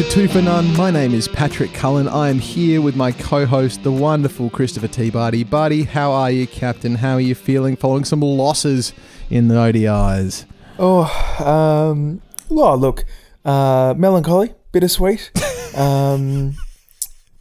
Hello and welcome to Two for None. My name is Patrick Cullen. I am here with my co-host, the wonderful Christopher T. Barty. Barty, how are you, Captain? How are you feeling following some losses in the ODIs? Oh, um, well, look, uh, melancholy, bittersweet. um,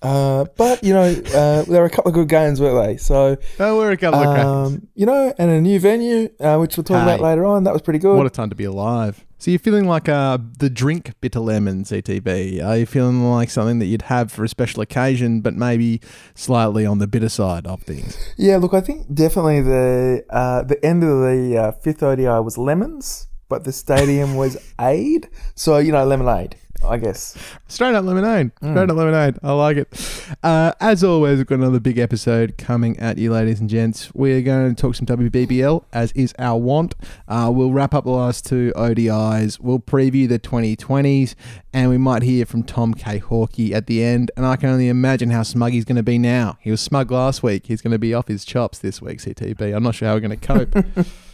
uh, but you know, uh, there were a couple of good games, weren't they? So, Oh, we're a couple of crackers. um, you know, and a new venue, uh, which we'll talk about later on. That was pretty good. What a time to be alive. So you're feeling like uh, the drink bitter lemon, CTB. Are you feeling like something that you'd have for a special occasion, but maybe slightly on the bitter side of things? yeah, look, I think definitely the uh, the end of the uh, fifth ODI was lemons, but the stadium was aid. So you know, lemonade, I guess. Straight up lemonade. Mm. Straight up lemonade. I like it. Uh, as always, we've got another big episode coming at you, ladies and gents. We're going to talk some WBBL, as is our want. Uh, we'll wrap up the last two ODIs. We'll preview the 2020s, and we might hear from Tom K. Hawkey at the end. And I can only imagine how smug he's going to be now. He was smug last week. He's going to be off his chops this week, CTB. I'm not sure how we're going to cope.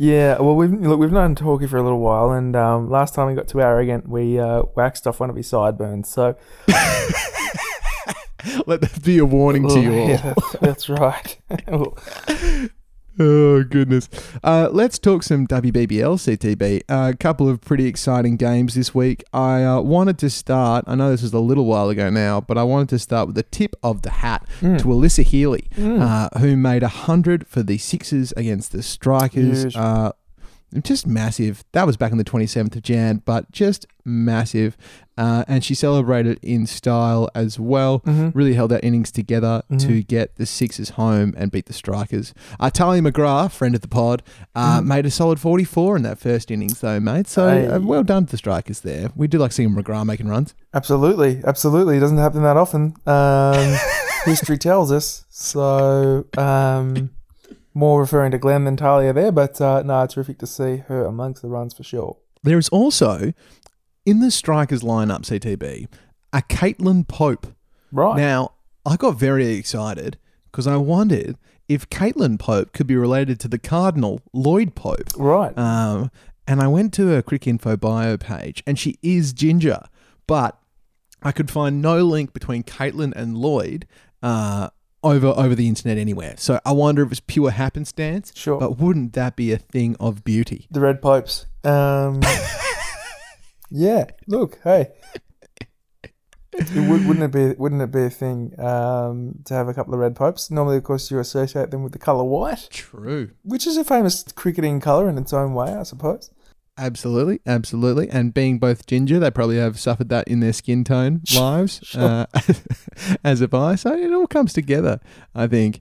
Yeah, well, we've look, we've known Talkie for a little while, and um, last time he got too arrogant, we uh, waxed off one of his sideburns. So, Let that be a warning to you all. yeah, that's, that's right. Oh goodness! Uh, let's talk some WBBL CTB. A couple of pretty exciting games this week. I uh, wanted to start. I know this was a little while ago now, but I wanted to start with the tip of the hat Mm. to Alyssa Healy, Mm. uh, who made hundred for the Sixers against the Strikers. Huge. Just massive. That was back on the 27th of Jan, but just massive. Uh, and she celebrated in style as well Mhm. really held that innings together to Mhm. get the Sixers home and beat the Strikers. Uh, Tahlia McGrath, friend of the pod, uh, Mhm. made a solid 44 in that first innings, though, mate. So uh, well done to the Strikers there. We do like seeing McGrath making runs. absolutely, absolutely. It doesn't happen that often. Um, history tells us. So, um, more referring to Glenn than Talia there, but uh, no, terrific to see her amongst the runs for sure. There is also, in the Strikers lineup, CTB, a Caitlin Pope. Right. Now, I got very excited because I wondered if Caitlin Pope could be related to the Cardinal Lloyd Pope. right. Um, and I went to her Cricinfo bio page, and she is ginger, but I could find no link between Caitlin and Lloyd uh, over over the internet anywhere. So I wonder if it's pure happenstance. Sure. But wouldn't that be a thing of beauty? the Red pipes. Um, yeah. Look, hey. It would, wouldn't it be wouldn't it be a thing um, to have a couple of red pipes? Normally, of course, you associate them with the colour white, True. which is a famous cricketing colour in its own way, I suppose. Absolutely, absolutely. And being both ginger, they probably have suffered that in their skin tone lives, Sure. uh, as have I. So it all comes together, I think.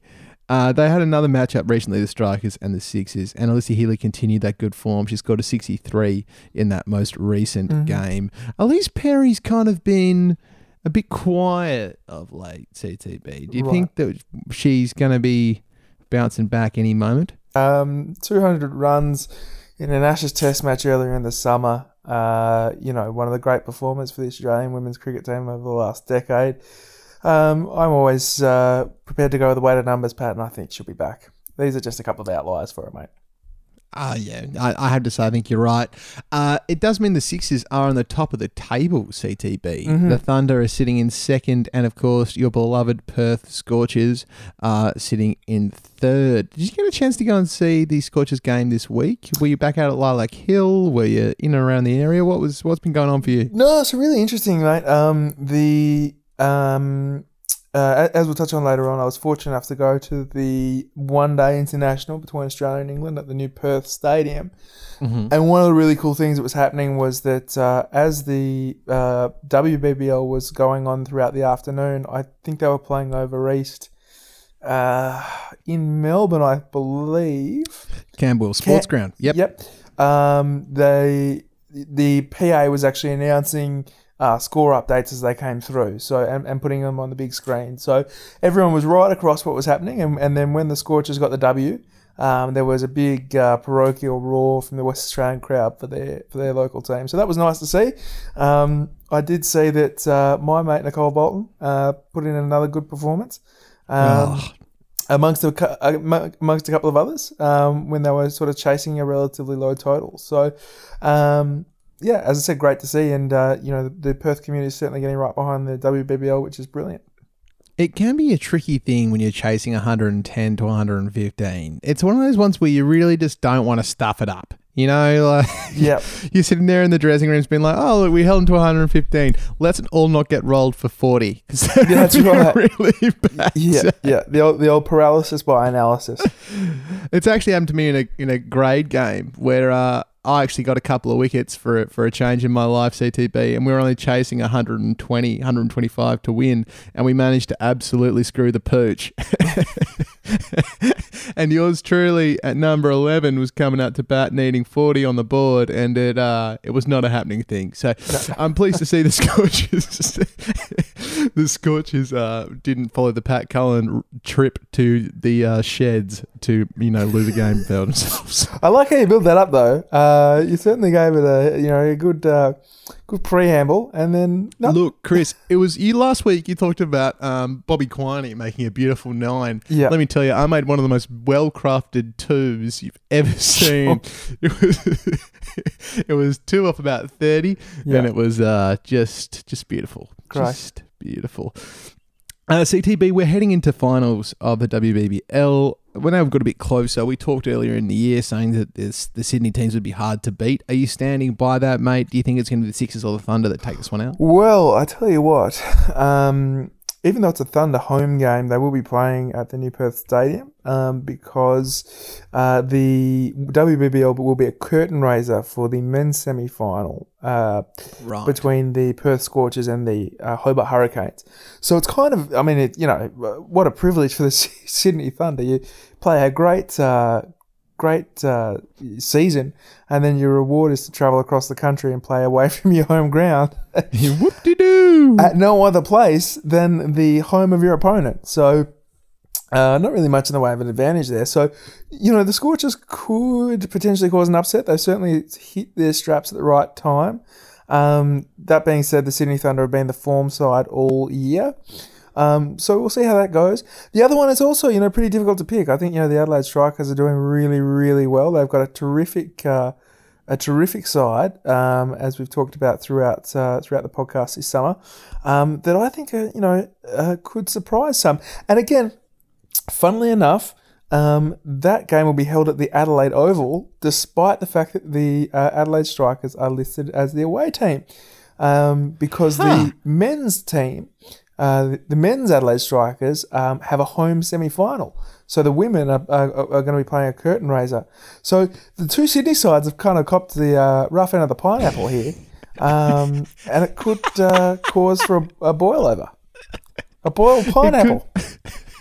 Uh, they had another matchup recently, the Strikers and the Sixers, and Alyssa Healy continued that good form. She's got a 63 in that most recent Mhm. game. Ellyse Perry's kind of been a bit quiet of late, CTB. Do you Right. think that she's going to be bouncing back any moment? Um, 200 runs in an Ashes Test match earlier in the summer. Uh, you know, one of the great performers for the Australian women's cricket team over the last decade. Um, I'm always uh, prepared to go with the weighted numbers, Pat, and I think she'll be back. These are just a couple of outliers for her, mate. Ah, yeah, I, I have to say, I think you're right. Uh, it does mean the Sixers are on the top of the table, CTB. Mhm. The Thunder are sitting in second, and of course, your beloved Perth Scorchers are sitting in third. Did you get a chance to go and see the Scorchers game this week? Were you back out at Lilac Hill? Were you in and around the area? What was what's been going on for you? No, it's really interesting, mate. Um, the um, uh, as we'll touch on later on, I was fortunate enough to go to the one day international between Australia and England at the new Perth Stadium. Mm-hmm. And one of the really cool things that was happening was that uh, as the uh, WBBL was going on throughout the afternoon, I think they were playing over East uh, in Melbourne, I believe. Camberwell Sports Ground. Yep. Yep. Um, they the PA was actually announcing uh, score updates as they came through. So and, and putting them on the big screen. So everyone was right across what was happening. And, and then when the Scorchers got the W, um, there was a big uh, parochial roar from the West Australian crowd for their for their local team. So that was nice to see. Um, I did see that uh, my mate Nicole Bolton uh, put in another good performance. Um, Oh, amongst a, uh, amongst a couple of others um, when they were sort of chasing a relatively low total. So, um, yeah, as I said, great to see, and uh, you know the, the Perth community is certainly getting right behind the WBBL, which is brilliant. It can be a tricky thing when you're chasing 110 to 115. It's one of those ones where you really just don't want to stuff it up. You know, like Yep. you're sitting there in the dressing rooms being like, oh, look, we held them to 115. Let's all not get rolled for 40. 'Cause that Yeah, that's would be a right. Really bad. Yeah, yeah, the old, the old paralysis by analysis. It's actually happened to me in a in a grade game where uh, I actually got a couple of wickets for for a change in my life CTB, and we were only chasing 120, 125 to win, and we managed to absolutely screw the pooch. and yours truly at number 11 was coming out to bat needing 40 on the board and it uh it was not a happening thing so i'm pleased to see the scorchers the scorchers uh didn't follow the pat cullen trip to the uh, sheds to you know lose a game for themselves I like how you built that up, though. Uh, you certainly gave it a you know a good uh, good preamble, and then no, Look, Chris, it was you last week. You talked about um, Bobby Quiney making a beautiful nine. Yeah. Let me tell you, I made one of the most well-crafted twos you've ever seen. It was it was two off about thirty, Yeah. and it was uh, just just beautiful, Great. just beautiful. Uh, CTB, we're heading into finals of the WBBL. When they've got a bit closer, we talked earlier in the year saying that this, the Sydney teams would be hard to beat. Are you standing by that, mate? Do you think it's going to be the Sixers or the Thunder that take this one out? Well, I tell you what, um, even though it's a Thunder home game, they will be playing at the New Perth Stadium um, because uh, the WBBL will be a curtain raiser for the men's semi final uh, Right. between the Perth Scorchers and the uh, Hobart Hurricanes. So it's kind of, I mean, it, you know, what a privilege for the Sydney Thunder. You play a great. Uh, Great uh, season, and then your reward is to travel across the country and play away from your home ground Whoop de doo. at no other place than the home of your opponent. So, uh, not really much in the way of an advantage there. So, you know, the Scorchers could potentially cause an upset. They've certainly hit their straps at the right time. Um, that being said, the Sydney Thunder have been the form side all year. Um, so we'll see how that goes. The other one is also, you know, pretty difficult to pick. I think, you know, the Adelaide Strikers are doing really, really well. They've got a terrific, uh, a terrific side, um, as we've talked about throughout uh, throughout the podcast this summer, um, that I think, uh, you know, uh, could surprise some. And again, funnily enough, um, that game will be held at the Adelaide Oval, despite the fact that the uh, Adelaide Strikers are listed as the away team, um, because Huh. the men's team, uh, the men's Adelaide Strikers, um, have a home semi-final. So the women are, are, are going to be playing a curtain raiser. So the two Sydney sides have kind of copped the uh, rough end of the pineapple here, um, and it could uh, cause for a, a boil over. A boiled pineapple.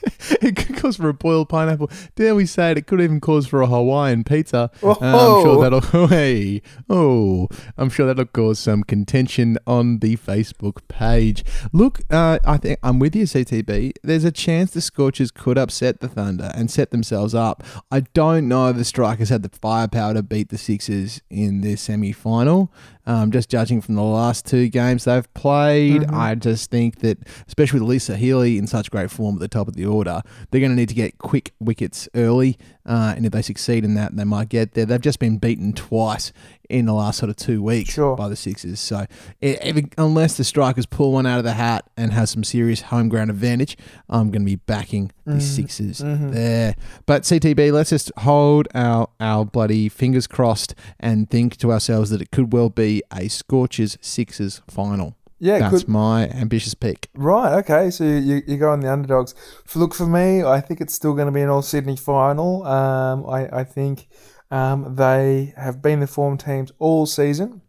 it could cause for a boiled pineapple. Dare we say it? It could even cause for a Hawaiian pizza. Oh. Uh, I'm sure that'll. Hey, oh, I'm sure that'll cause some contention on the Facebook page. Look, uh, I think I'm with you, CTB. There's a chance the Scorchers could upset the Thunder and set themselves up. I don't know if the Strikers had the firepower to beat the Sixers in their semi-final. Um, just judging from the last two games they've played, I just think that, especially with Lisa Healy in such great form at the top of the order, they're going to need to get quick wickets early. Uh, and if they succeed in that, they might get there. They've just been beaten twice in the last sort of two weeks Sure. by the Sixers. So, i if, unless the Strikers pull one out of the hat and have some serious home ground advantage, I'm going to be backing the Sixers there. But CTB, let's just hold our, our bloody fingers crossed and think to ourselves that it could well be a Scorchers Sixers final. Yeah, That's could, my ambitious pick. Right. Okay. So you you go on the underdogs. For, look for me, I think it's still going to be an all Sydney final. Um, I I think um, they have been the form teams all season.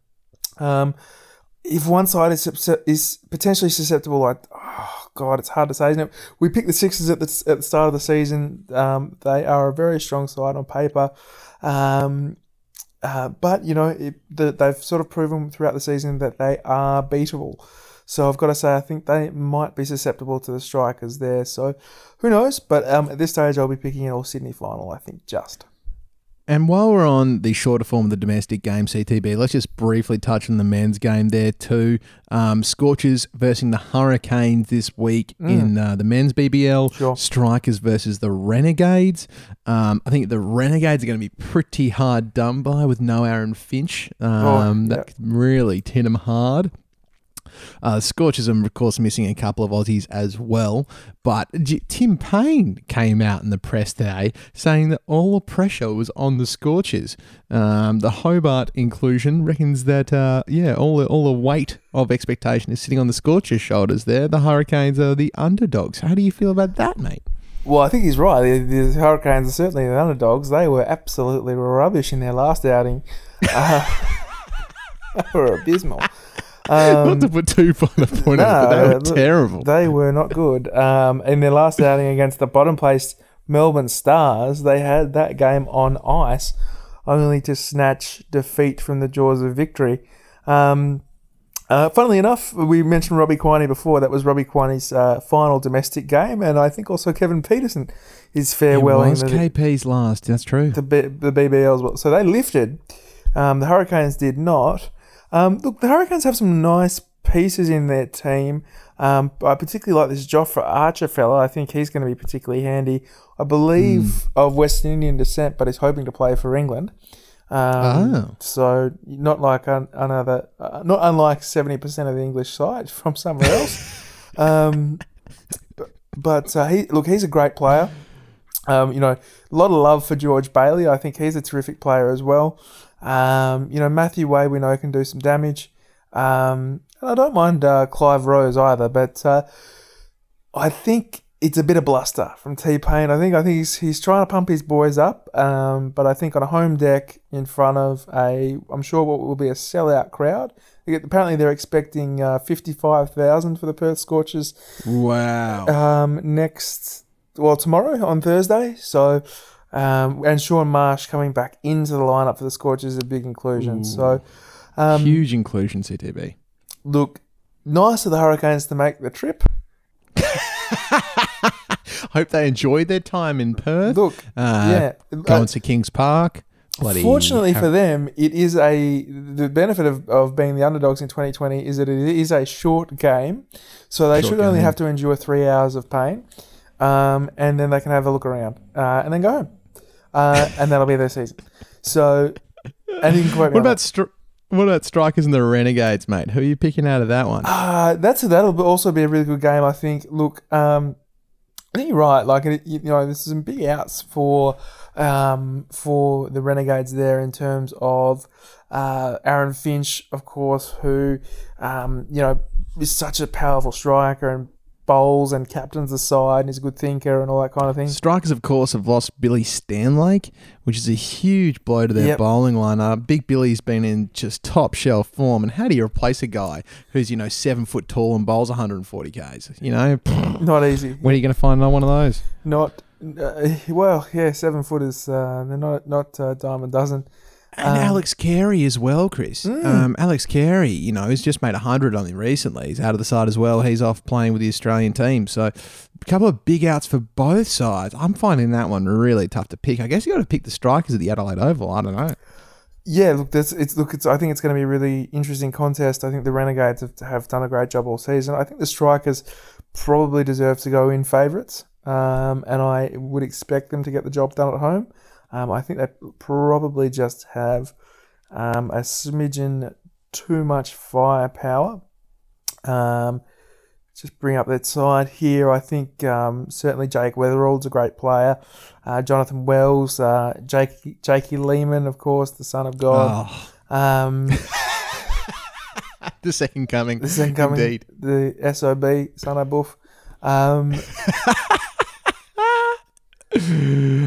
Um, if one side is is potentially susceptible, like oh god, it's hard to say, isn't it? We picked the Sixers at the at the start of the season. Um, they are a very strong side on paper. Um, uh, but you know, it, the, they've sort of proven throughout the season that they are beatable. So I've got to say, I think they might be susceptible to the strikers there. So who knows? But um, at this stage, I'll be picking an all Sydney final. I think just. And while we're on the shorter form of the domestic game, CTB, let's just briefly touch on the men's game there too. Um, Scorchers versus the Hurricanes this week in uh, the men's BBL. Sure. Strikers versus the Renegades. Um, I think the Renegades are going to be pretty hard done by with no Aaron Finch. Um, yeah. That really tin them hard. Uh, Scorchers are, of course, missing a couple of Aussies as well. But J- Tim Paine came out in the press today saying that all the pressure was on the Scorchers. Um, the Hobart inclusion reckons that, uh, yeah, all the, all the weight of expectation is sitting on the Scorchers' shoulders there. The Hurricanes are the underdogs. How do you feel about that, mate? Well, I think he's right. The, the Hurricanes are certainly the underdogs. They were absolutely rubbish in their last outing. Uh, they were abysmal. Um, Not to put too fine a point on it, but they were terrible. They were not good. Um, in their last outing against the bottom placed Melbourne Stars, they had that game on ice, only to snatch defeat from the jaws of victory. Um, uh, funnily enough, we mentioned Robbie Quiney before. That was Robbie Quiney's uh, final domestic game, and I think also Kevin Pietersen is it farewelling was the, KP's last. That's true. the, B- the BBL as well. So they lifted. Um, the Hurricanes did not. Um, look, the Hurricanes have some nice pieces in their team. Um, I particularly like this Jofra Archer fella. I think he's going to be particularly handy. I believe of West Indian descent, but is hoping to play for England. Um, Oh. So not like un- another, uh, not unlike seventy percent of the English side from somewhere else. um, but but uh, he look, he's a great player. Um, you know, a lot of love for George Bailey. I think he's a terrific player as well. Um, you know, Matthew Wade we know can do some damage. Um, and I don't mind uh, Clive Rose either, but uh, I think it's a bit of bluster from T Pain. I think I think he's he's trying to pump his boys up, um, but I think on a home deck in front of a, I'm sure what will be a sellout crowd. Apparently, they're expecting uh, fifty-five thousand for the Perth Scorchers Wow. um, next, well, tomorrow on Thursday. So, um, and Shaun Marsh coming back into the lineup for the Scorchers is a big inclusion. So, um, Huge inclusion, CTB. look, nice of the Hurricanes to make the trip. Hope they enjoyed their time in Perth. Look, Uh, yeah. Going uh, to Kings Park. Bloody Fortunately ha- for them, it is a the benefit of, of being the underdogs in 2020 is that it is a short game, so they Short should only have to endure three hours of pain, um, and then they can have a look around uh, and then go home, uh, and that'll be their season. So, and you can quote me what on that. about stri- what about strikers and the Renegades, mate? Who are you picking out of that one? Uh, that's that'll also be a really good game. I think. Look, um, I think you're right. Like you know, there's some big outs for um, for the Renegades there in terms of uh, Aaron Finch, of course, who um, you know is such a powerful striker and bowls and captains the side and is a good thinker and all that kind of thing. Strikers, of course, have lost Billy Stanlake, which is a huge blow to their Yep. bowling lineup. Big Billy's been in just top shelf form, and how do you replace a guy who's you know seven foot tall and bowls 140 k's? You know, Not easy. when are you going to find another one of those? Not uh, well. Yeah, seven footers. Uh, they're not not uh, dime a dozen. And Um, Alex Carey as well, Chris. Mm. Um, Alex Carey, you know, he's just made 100 on him recently. He's out of the side as well. He's off playing with the Australian team. So a couple of big outs for both sides. I'm finding that one really tough to pick. I guess you got to pick the strikers at the Adelaide Oval. I don't know. Yeah, look, that's it's look. It's I think it's going to be a really interesting contest. I think the Renegades have, have done a great job all season. I think the Strikers probably deserve to go in favourites, um, and I would expect them to get the job done at home. Um, I think they probably just have um, a smidgen too much firepower. Um, just bring up that side here. I think um, certainly Jake Weatherald's a great player. Uh, Jonathan Wells, uh, Jake, Jakey Lehmann, of course, the son of God. Oh, Um, the second coming. the second coming, Indeed. the SOB, son of Boof. Um,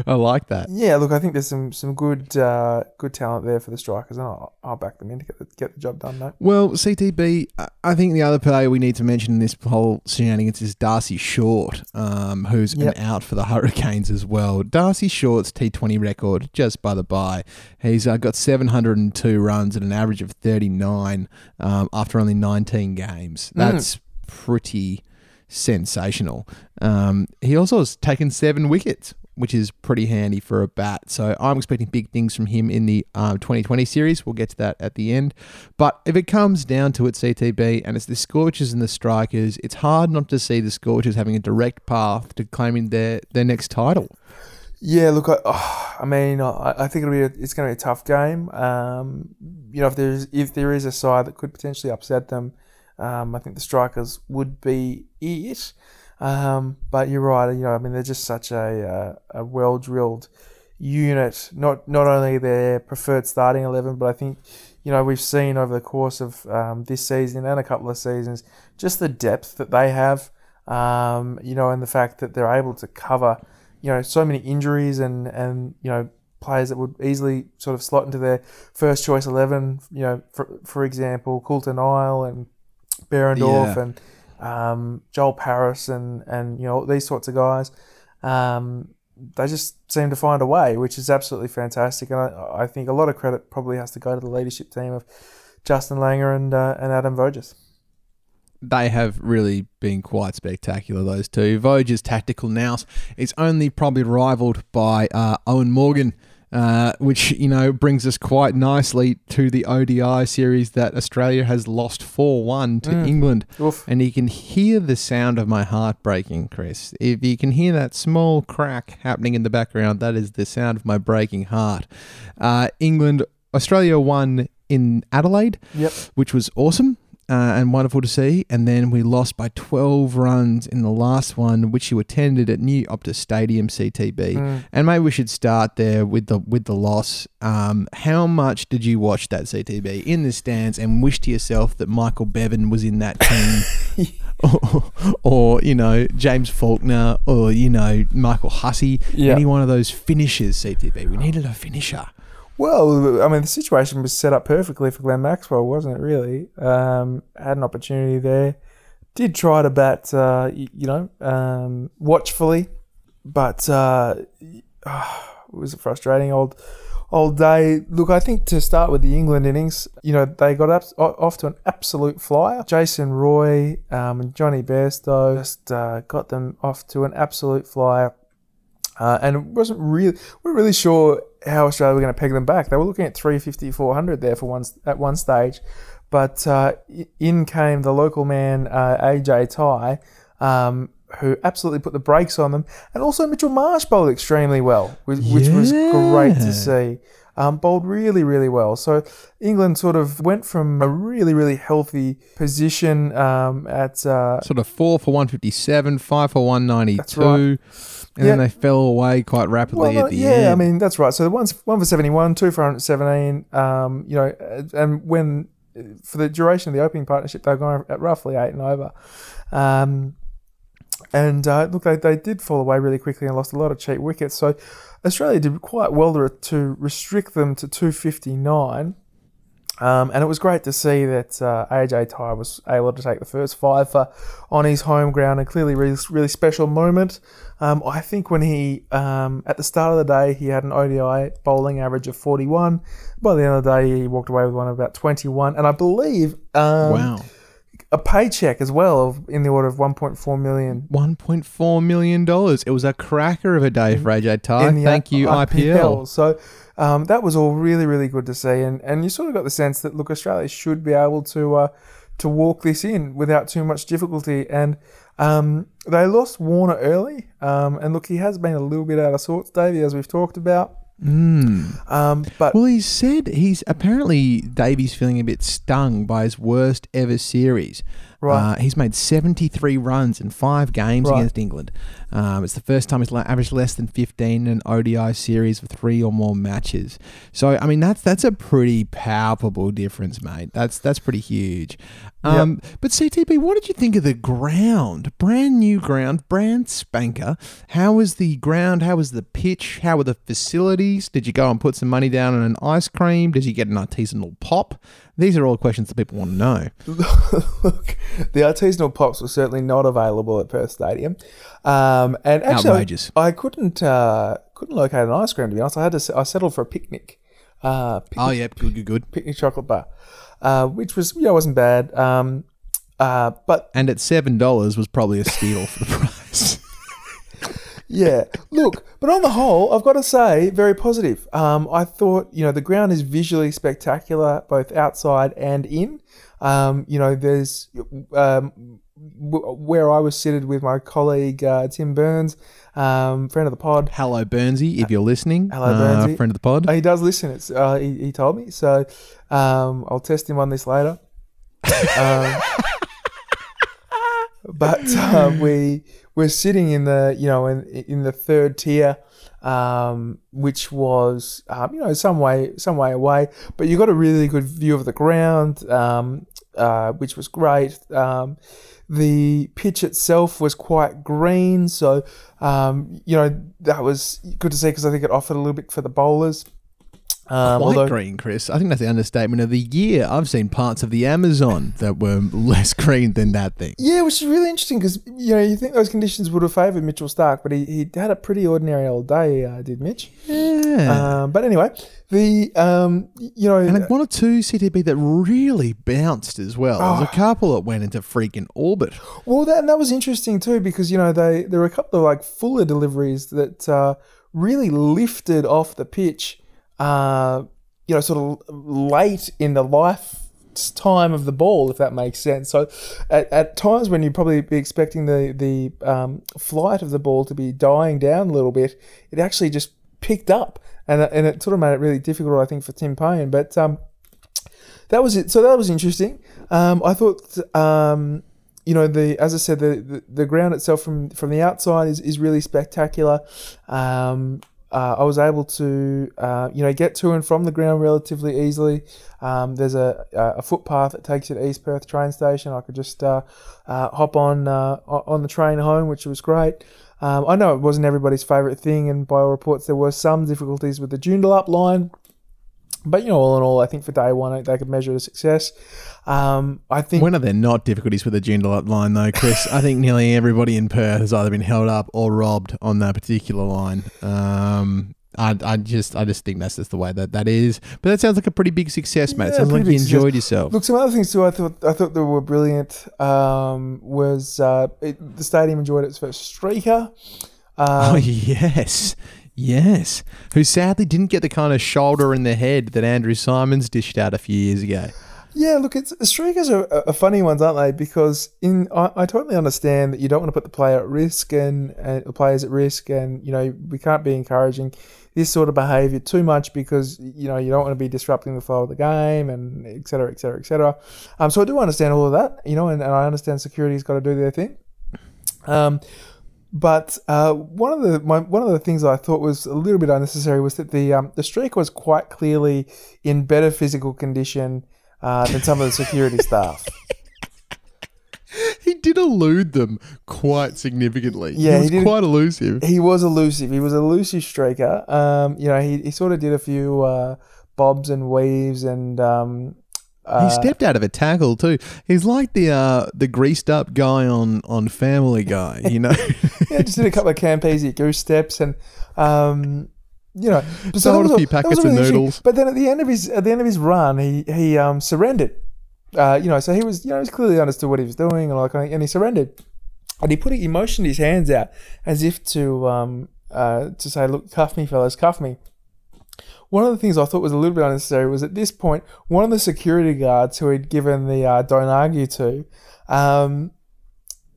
I like that. yeah, look, I think there's some some good uh, good talent there for the Strikers, and I'll, I'll back them in to get the, get the job done, mate. Well, CTB, I- think the other player we need to mention in this whole shenanigans is Darcy Short, um, who's Yep. an out for the Hurricanes as well. Darcy Short's T20 record, just by the by, he's uh, got 702 runs at an average of 39 um, after only 19 games. That's pretty sensational. Um, he also has taken seven wickets which is pretty handy for a bat. So I'm expecting big things from him in the um, 2020 series. We'll get to that at the end. But if it comes down to it, CTB, and it's the Scorchers and the Strikers, it's hard not to see the Scorchers having a direct path to claiming their, their next title. Yeah, look, I, oh, I mean, I, I think it'll be a, it's going to be a tough game. Um, you know, if there's if there is a side that could potentially upset them, um, I think the Strikers would be it. Um, but you're right. You know, I mean, they're just such a uh, a well drilled unit. Not not only their preferred starting eleven, but I think you know we've seen over the course of um, this season and a couple of seasons just the depth that they have. Um, you know, and the fact that they're able to cover you know so many injuries and and you know players that would easily sort of slot into their first choice eleven. You know, for for example, Coulter Nile and Behrendorff Yeah. and um, Joel Paris and and you know these sorts of guys. Um, they just seem to find a way, which is absolutely fantastic. And I, I think a lot of credit probably has to go to the leadership team of Justin Langer and uh, and Adam Voges. they have really been quite spectacular, those two. Voge's tactical nous is only probably rivaled by uh, Eoin Morgan, uh, which, you know, brings us quite nicely to the ODI series that Australia has lost 4 1 to Mm. England. Oof. And you can hear the sound of my heart breaking, Chris. If you can hear that small crack happening in the background, that is the sound of my breaking heart. Uh, England, Australia won in Adelaide Yep. which was awesome uh, and wonderful to see. And then we lost by 12 runs in the last one, which you attended at New Optus Stadium, CTB. Mm. And maybe we should start there with the with the loss. Um, how much did you watch that CTB in the stands and wish to yourself that Michael Bevan was in that team, or, or you know James Faulkner, or you know Michael Hussey, Yeah. any one of those finishers? CTB, we needed a finisher. Well, I mean, the situation was set up perfectly for Glenn Maxwell, wasn't it? Really, um, had an opportunity there. Did try to bat, uh, you know, um, watchfully, but uh, it was a frustrating old, old day. Look, I think to start with the England innings, you know, they got up, off to an absolute flyer. Jason Roy um, and Jonny Bairstow just uh, got them off to an absolute flyer. Uh, and wasn't really, we weren't really sure how Australia were going to peg them back. They were looking at 350, 400 there for one at one stage, but uh, in came the local man uh, AJ Tye, um, who absolutely put the brakes on them, and also Mitchell Marsh bowled extremely well, which, which was great to see. Um, bowled really, really well. So England sort of went from a really, really healthy position um, at uh, sort of four for 157, five for 192. That's right. And then they fell away quite rapidly Well, at the yeah, end. I mean that's right. So the one's one for seventy one, two for hundred seventeen. Um, you know, uh, and when for the duration of the opening partnership, they were going at roughly eight and over. Um, and uh, look, they, they did fall away really quickly and lost a lot of cheap wickets. So Australia did quite well to, to restrict them to two fifty nine. Um, and it was great to see that uh, AJ Tye was able to take the first five for, on his home ground, and clearly really, really special moment. Um, I think when he, um, at the start of the day, he had an ODI bowling average of 41. By the end of the day, he walked away with one of about 21. And I believe um, wow. a paycheck as well of in the order of 1.4 million. $1.4 million. It was a cracker of a day for AJ Tye. Thank you, IPL. So um, that was all really, really good to see, and and you sort of got the sense that look, Australia should be able to uh, to walk this in without too much difficulty. And um, they lost Warner early, um, and look, he has been a little bit out of sorts, Davey, as we've talked about. Mm. Um, but Well, he said he's apparently Davey's feeling a bit stung by his worst ever series. Right. Uh, he's made 73 runs in five games Right. against England. Um, it's the first time he's la- averaged less than 15 in an ODI series of three or more matches. So, I mean, that's that's a pretty palpable difference, mate. That's that's pretty huge. Um, But CTB, what did you think of the ground? Brand new ground, brand spanker. How was the ground? How was the pitch? How were the facilities? Did you go and put some money down on an ice cream? Did you get an artisanal pop? These are all questions that people want to know. look, the artisanal pops were certainly not available at Perth Stadium, um, and actually, I- Outrageous. I, couldn't uh, couldn't locate an ice cream to be honest. I had to I settled for a picnic. Uh, picnic Oh, yeah, good, good, good. picnic chocolate bar, uh, which was know wasn't bad. Um, uh, but And at $7 was probably a steal for the price. yeah. Look, but on the whole, I've got to say, very positive. Um, I thought, you know, the ground is visually spectacular, both outside and in. Um, you know, there's um, w- where I was seated with my colleague uh, Tim Burns, um, friend of the pod. Hello, Burnsy, if you're listening. Hello, uh, Burnsy. friend of the pod. Oh, he does listen. It's uh, he, he told me, so um, I'll test him on this later. um, but uh, we we're sitting in the you know in in the third tier, um, which was um, you know some way some way away, but you got a really good view of the ground, um, uh, which was great. Um, the pitch itself was quite green, so um, you know that was good to see because I think it offered a little bit for the bowlers. Um, Quite although- green, Chris. I think that's the understatement of the year. I've seen parts of the Amazon that were less green than that thing. Yeah, which is really interesting because you know you think those conditions would have favoured Mitchell Starc, but he, he had a pretty ordinary old day, uh, did Mitch? Yeah. Um, but anyway, the um, you know and one or two CTB that really bounced as well. There's Oh. a couple that went into freaking orbit. well that and that was interesting too because you know they there were a couple of like fuller deliveries that uh, really lifted off the pitch, uh, you know, sort of late in the life time of the ball, if that makes sense. So, at, at times when you'd probably be expecting the the um, flight of the ball to be dying down a little bit, it actually just picked up, and and it sort of made it really difficult, I think, for Tim Paine. But um, that was it. So that was interesting. Um, I thought. Um, you know the as I said the, the, the ground itself from from the outside is, is really spectacular. Um, uh, I was able to uh, you know get to and from the ground relatively easily. Um, there's a, a footpath that takes you to East Perth train station. I could just uh, uh, hop on uh, on the train home, which was great. Um, I know it wasn't everybody's favourite thing, and by all reports, there were some difficulties with the Joondalup line. But you know, all in all, I think for day one they could measure it a success. Um, I think When are there not difficulties with the Joondalup line, though, Chris? I think nearly everybody in Perth has either been held up or robbed on that particular line. Um, I, I just, I just think that's just the way that that is. But that sounds like a pretty big success, mate. It Yeah, sounds like you big success. enjoyed yourself. Look, some other things too. I thought I thought that were brilliant. Um, was uh, it, the stadium enjoyed its first streaker. oh Um, yes, yes. Who sadly didn't get the kind of shoulder in the head that Andrew Symonds dished out a few years ago. yeah, look, it's streakers are, are funny ones, aren't they? Because in I, I totally understand that you don't want to put the player at risk and, and the players at risk, and you know we can't be encouraging this sort of behaviour too much because you know you don't want to be disrupting the flow of the game and et cetera, et cetera, et cetera. Um, so I do understand all of that, you know, and, and I understand security's got to do their thing. Um, but uh, one of the my, one of the things I thought was a little bit unnecessary was that the um, the streak was quite clearly in better physical condition uh, than some of the security staff. He did elude them quite significantly. Yeah, he he was did- quite elusive. He was elusive. He was a elusive streaker. Um, you know, he, he sort of did a few uh, bobs and weaves and um, uh, he stepped out of a tackle too. He's like the uh, the greased up guy on, on Family Guy, you know. yeah, just did a couple of Campese goose steps and um, you know, but Sold a few was packets of noodles. But then at the end of his at the end of his run, he he um, surrendered. Uh, you know, so he was you know he's clearly understood what he was doing and like and he surrendered, and he put he motioned his hands out as if to um uh to say look cuff me fellas cuff me. One of the things I thought was a little bit unnecessary was at this point, one of the security guards who he'd given the uh, don't argue to, um,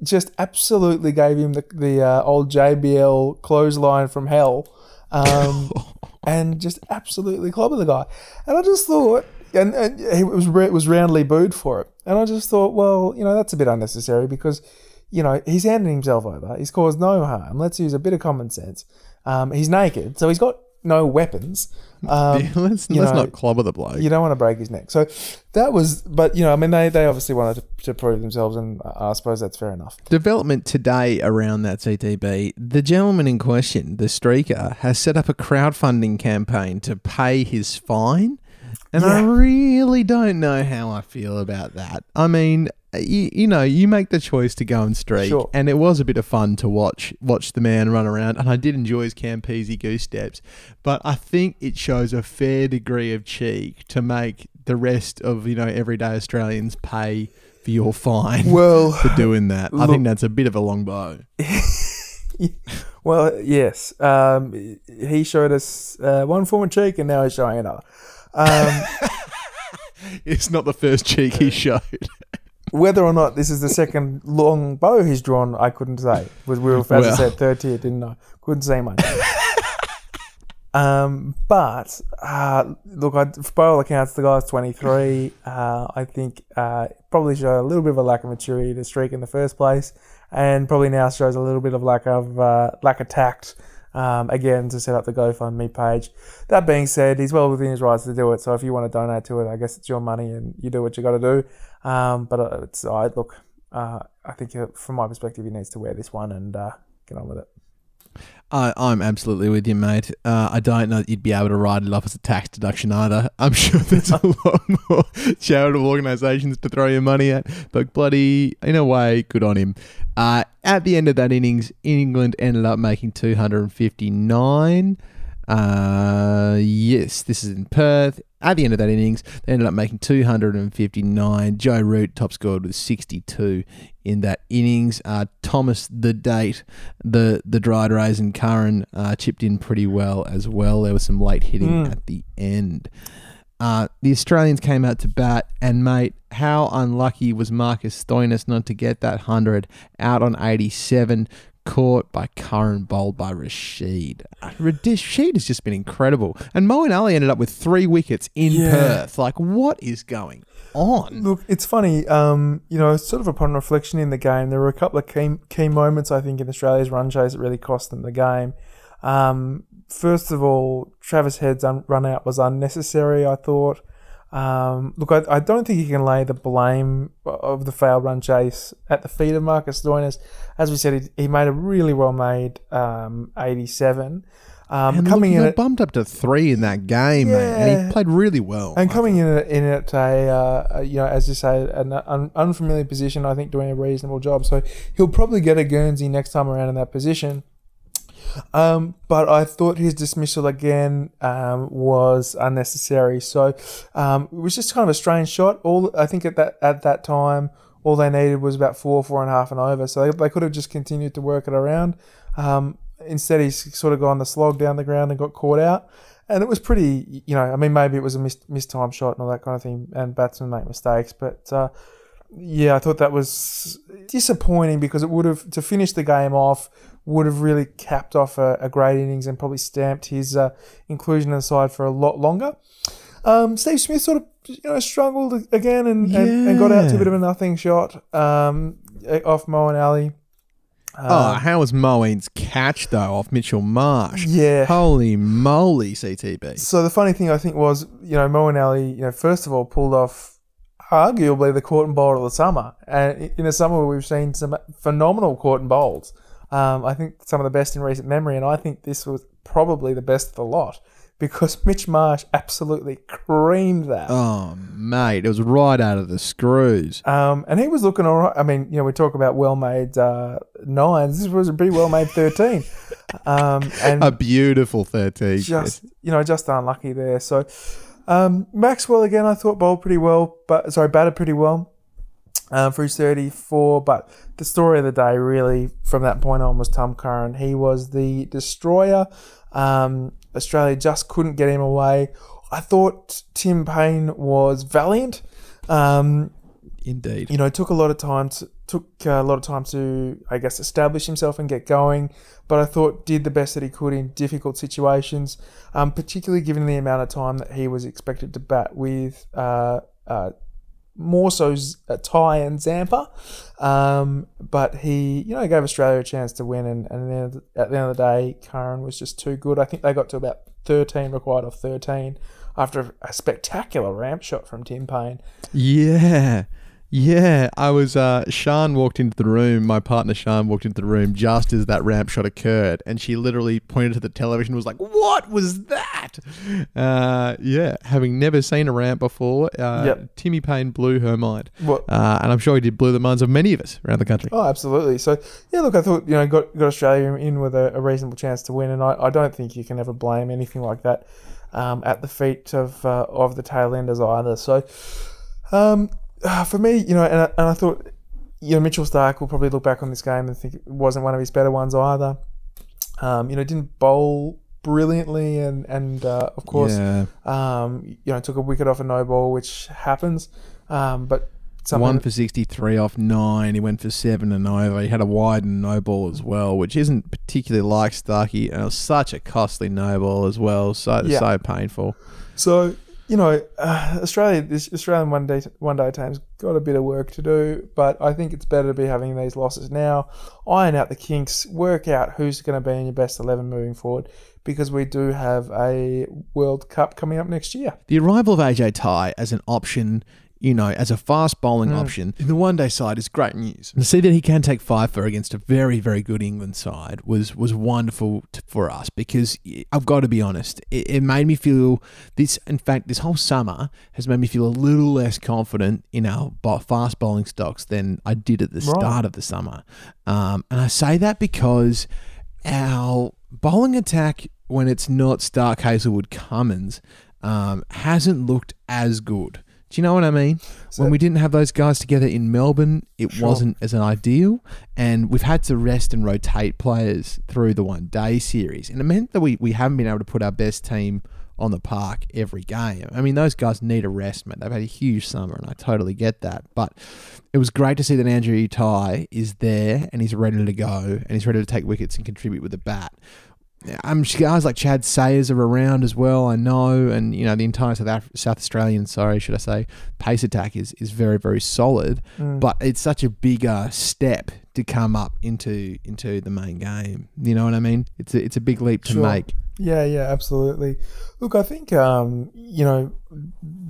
just absolutely gave him the, the uh, old JBL clothesline from hell, um, and just absolutely clobbered the guy. And I just thought, and, and he was was roundly booed for it. And I just thought, well, you know, that's a bit unnecessary because, you know, he's handed himself over. He's caused no harm. Let's use a bit of common sense. Um, he's naked, so he's got no weapons. Um, Yeah, let's let's know, not clobber the bloke. you don't want to break his neck. So that was, but you know, I mean, they, they obviously wanted to, to prove themselves, and I I suppose that's fair enough. Development today around that CTB. The gentleman in question, the streaker, has set up a crowdfunding campaign to pay his fine. And I really don't know how I feel about that. I mean, you, you know, you make the choice to go and streak, Sure. and it was a bit of fun to watch watch the man run around, and I did enjoy his Campese goose steps. But I think it shows a fair degree of cheek to make the rest of you know everyday Australians pay for your fine Well, for doing that. I think that's a bit of a long bow. Well, yes. Um, he showed us uh, one of cheek, and now he's showing another. Um, It's not the first cheek he showed. Whether or not this is the second long bow he's drawn, I couldn't say. Was we were, I Well. said, third tier, didn't know. Couldn't say much. um, but uh, look, I, by all accounts, the guy's 23. Uh, I think uh, probably showed a little bit of a lack of maturity to streak in the first place, and probably now shows a little bit of lack of uh, lack of tact. Um, again, to set up the GoFundMe page. That being said, he's well within his rights to do it. So if you want to donate to it, I guess it's your money and you do what you got to do. Um, but uh, it's I look. Uh, I think uh, from my perspective, he needs to wear this one and uh, get on with it. I, I'm absolutely with you, mate. Uh, I don't know that you'd be able to write it off as a tax deduction either. I'm sure there's a lot more charitable organisations to throw your money at, but bloody, in a way, good on him. Uh, at the end of that innings, England ended up making 259. Uh, yes, this is in Perth. At the end of that innings, they ended up making 259. Joe Root top scored with 62 in that innings. Uh, Thomas, the date, the the dried raisin Curran uh, chipped in pretty well as well. There was some late hitting Mm. at the end. Uh, the Australians came out to bat, and mate, how unlucky was Marcus Stoinis not to get that hundred out on eighty-seven, caught by Curran, bowled by Rashid. Rashid has just been incredible, and Moeen Ali ended up with three wickets in Yeah. Perth. Like, what is going on? Look, it's funny. Um, you know, sort of upon reflection in the game, there were a couple of key key moments I think in Australia's run chase that really cost them the game. Um, first of all, Travis Head's un- run out was unnecessary. I thought. Um, look, I, I don't think you can lay the blame of the failed run chase at the feet of Marcus Stoinis. As we said, he, he made a really well made um, 87. Um, and coming look, he in at, bumped up to three in that game, mate, and he played really well. and I coming in at, in at a, uh, you know, as you say, an un- unfamiliar position, I think doing a reasonable job. So he'll probably get a Guernsey next time around in that position. Um, but I thought his dismissal again um, was unnecessary. So um, it was just kind of a strange shot. All I think at that at that time, all they needed was about four, four and a half and over. So they, they could have just continued to work it around. Um, instead, he's sort of gone the slog down the ground and got caught out. And it was pretty, you know, I mean, maybe it was a missed, time shot and all that kind of thing, and batsmen make mistakes. But uh, yeah, I thought that was disappointing because it would have, to finish the game off, would have really capped off a, a great innings and probably stamped his uh, inclusion in the side for a lot longer. Um, Steve Smith sort of, you know, struggled again and, and, and got out to a bit of a nothing shot um, off Moeen Ali. oh, Um, how was Moeen's catch though off Mitchell Marsh? yeah. Holy moly, CTB! So the funny thing I think was, you know, Moeen Ali, you know, first of all pulled off arguably the caught and bowl of the summer, and in a summer we've seen some phenomenal caught and bowls. Um, I think some of the best in recent memory, and I think this was probably the best of the lot because Mitch Marsh absolutely creamed that. Oh mate, it was right out of the screws. Um, and he was looking all right. I mean, you know, we talk about well-made uh, nines. This was a pretty well-made thirteen, um, and A beautiful thirteen. just you know just unlucky there. So um, Maxwell again, I thought bowled pretty well, but sorry, batted pretty well um, for his 34. But the story of the day really from that point on was Tom Curran. He was the destroyer. Um, Australia just couldn't get him away. I thought Tim Paine was valiant. Um, indeed. you know, it took a lot of time to took uh, a lot of time to, I guess, establish himself and get going. But I thought did the best that he could in difficult situations, um, particularly given the amount of time that he was expected to bat with. Uh, uh, more so uh, Tye and Zampa, um, but he, you know, gave Australia a chance to win, and, and then at the end of the day, Curran was just too good. I think they got to about 13 required off 13 after a spectacular ramp shot from Tim Paine. Yeah. Yeah, I was. Uh, Sean walked into the room. My partner Sean walked into the room just as that ramp shot occurred, and she literally pointed to the television. and Was like, "What was that?" Uh, yeah, having never seen a ramp before, uh, Yep. Timmy Paine blew her mind, What uh, and I'm sure he did blew the minds of many of us around the country. Oh, absolutely. So, yeah, look, I thought, you know, got, got Australia in with a, a reasonable chance to win, and I, I don't think you can ever blame anything like that um, at the feet of uh, of the tail enders either. So, um, uh, for me, you know, and I, and I thought, you know, Mitchell Starc will probably look back on this game and think it wasn't one of his better ones either. Um, you know, didn't bowl brilliantly, and and uh, of course, yeah. um, you know, took a wicket off a no ball, which happens. Um, but something One for 63 off nine. He went for seven and over. He had a wide and no ball as well, which isn't particularly like Starkey. And it was such a costly no ball as well. So, Yeah. so painful. So you know, uh, Australia, this Australian one day one day team's got a bit of work to do, but I think it's better to be having these losses now. Iron out the kinks, work out who's going to be in your best eleven moving forward, because we do have a World Cup coming up next year. The arrival of AJ Tye as an option, you know, as a fast bowling Mm. option in the one day side is great news. To see that he can take five for against a very, very good England side was was wonderful t for us because I've got to be honest, it, it made me feel this. In fact, this whole summer has made me feel a little less confident in our fast bowling stocks than I did at the Right. start of the summer. Um, and I say that because our bowling attack, when it's not Starc Hazlewood Cummins, um, hasn't looked as good. Do you know what I mean? So- when we didn't have those guys together in Melbourne, it Sure. wasn't as an ideal, and we've had to rest and rotate players through the one day series, and it meant that we, we haven't been able to put our best team on the park every game. I mean, those guys need a rest, man. They've had a huge summer, and I totally get that. But it was great to see that Andrew Tye is there and he's ready to go and he's ready to take wickets and contribute with the bat. Um, guys like Chad Sayers are around as well. I know, and you know the entire South Af- South Australian, sorry, should I say, pace attack is is very very solid. Mm. But it's such a bigger step to come up into into the main game. You know what I mean? It's a, it's a big leap to Sure. make. Yeah, yeah, absolutely. Look, I think um, you know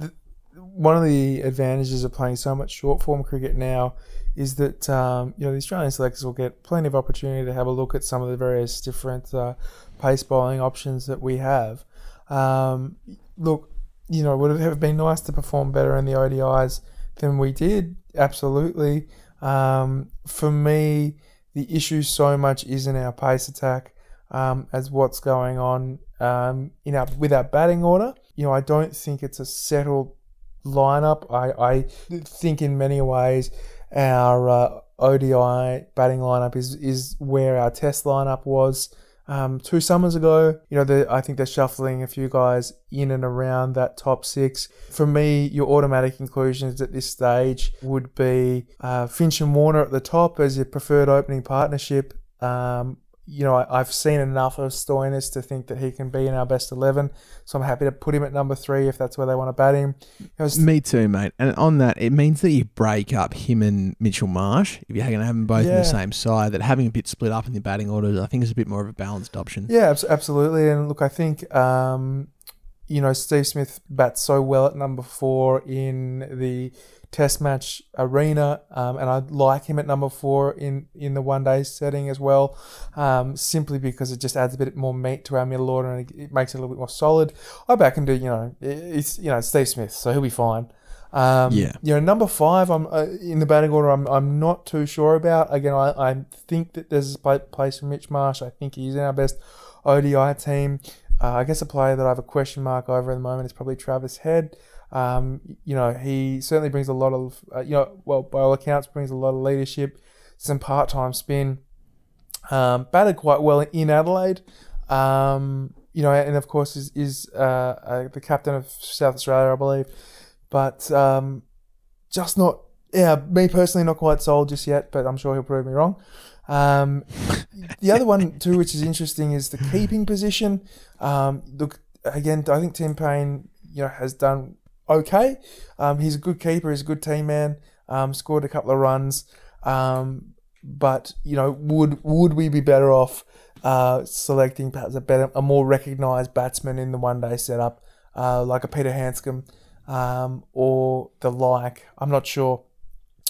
th- one of the advantages of playing so much short form cricket now is that um, you know the Australian selectors will get plenty of opportunity to have a look at some of the various different uh, pace bowling options that we have. Um, look, you know, would it have been nice to perform better in the ODIs than we did? Absolutely. Um, for me, the issue so much isn't our pace attack um, as what's going on um, in our with our batting order. You know, I don't think it's a settled lineup. I, I think in many ways our uh, ODI batting lineup is is where our Test lineup was. Um, two summers ago, you know, I think they're shuffling a few guys in and around that top six. For me, your automatic conclusions at this stage would be uh, Finch and Warner at the top as your preferred opening partnership. Um, you know, I, I've seen enough of Stoinis to think that he can be in our best 11. So I'm happy to put him at number three if that's where they want to bat him. It's- Me too, mate. And on that, it means that you break up him and Mitchell Marsh. If you're going to have them both in the same side, that having a bit split up in the batting orders, I think is a bit more of a balanced option. Yeah, abs- absolutely. And look, I think um, you know Steve Smith bats so well at number four in the Test match arena, um, and I like him at number four in in the one day setting as well, um, simply because it just adds a bit more meat to our middle order and it, it makes it a little bit more solid. I back and do you know it's you know Steve Smith, so he'll be fine. Um, Yeah. You know, number five, I'm uh, in the batting order. I'm, I'm not too sure about. Again, I, I think that there's a place for Mitch Marsh. I think he's in our best ODI team. Uh, I guess a player that I have a question mark over at the moment is probably Travis Head. Um, you know, he certainly brings a lot of, uh, you know, well, by all accounts, brings a lot of leadership, some part time spin. Um, batted quite well in Adelaide. Um, you know, and of course is, is uh, uh, the captain of South Australia, I believe. But um, just not, yeah, me personally, not quite sold just yet, but I'm sure he'll prove me wrong. Um, the other one too, which is interesting, is the keeping position. Um, look, again, I think Tim Paine, you know, has done okay. Um, he's a good keeper. He's a good team man. Um, scored a couple of runs. Um, but you know, would would we be better off uh, selecting perhaps a better, a more recognised batsman in the one day setup, uh, like a Peter Handscomb, um, or the like? I'm not sure.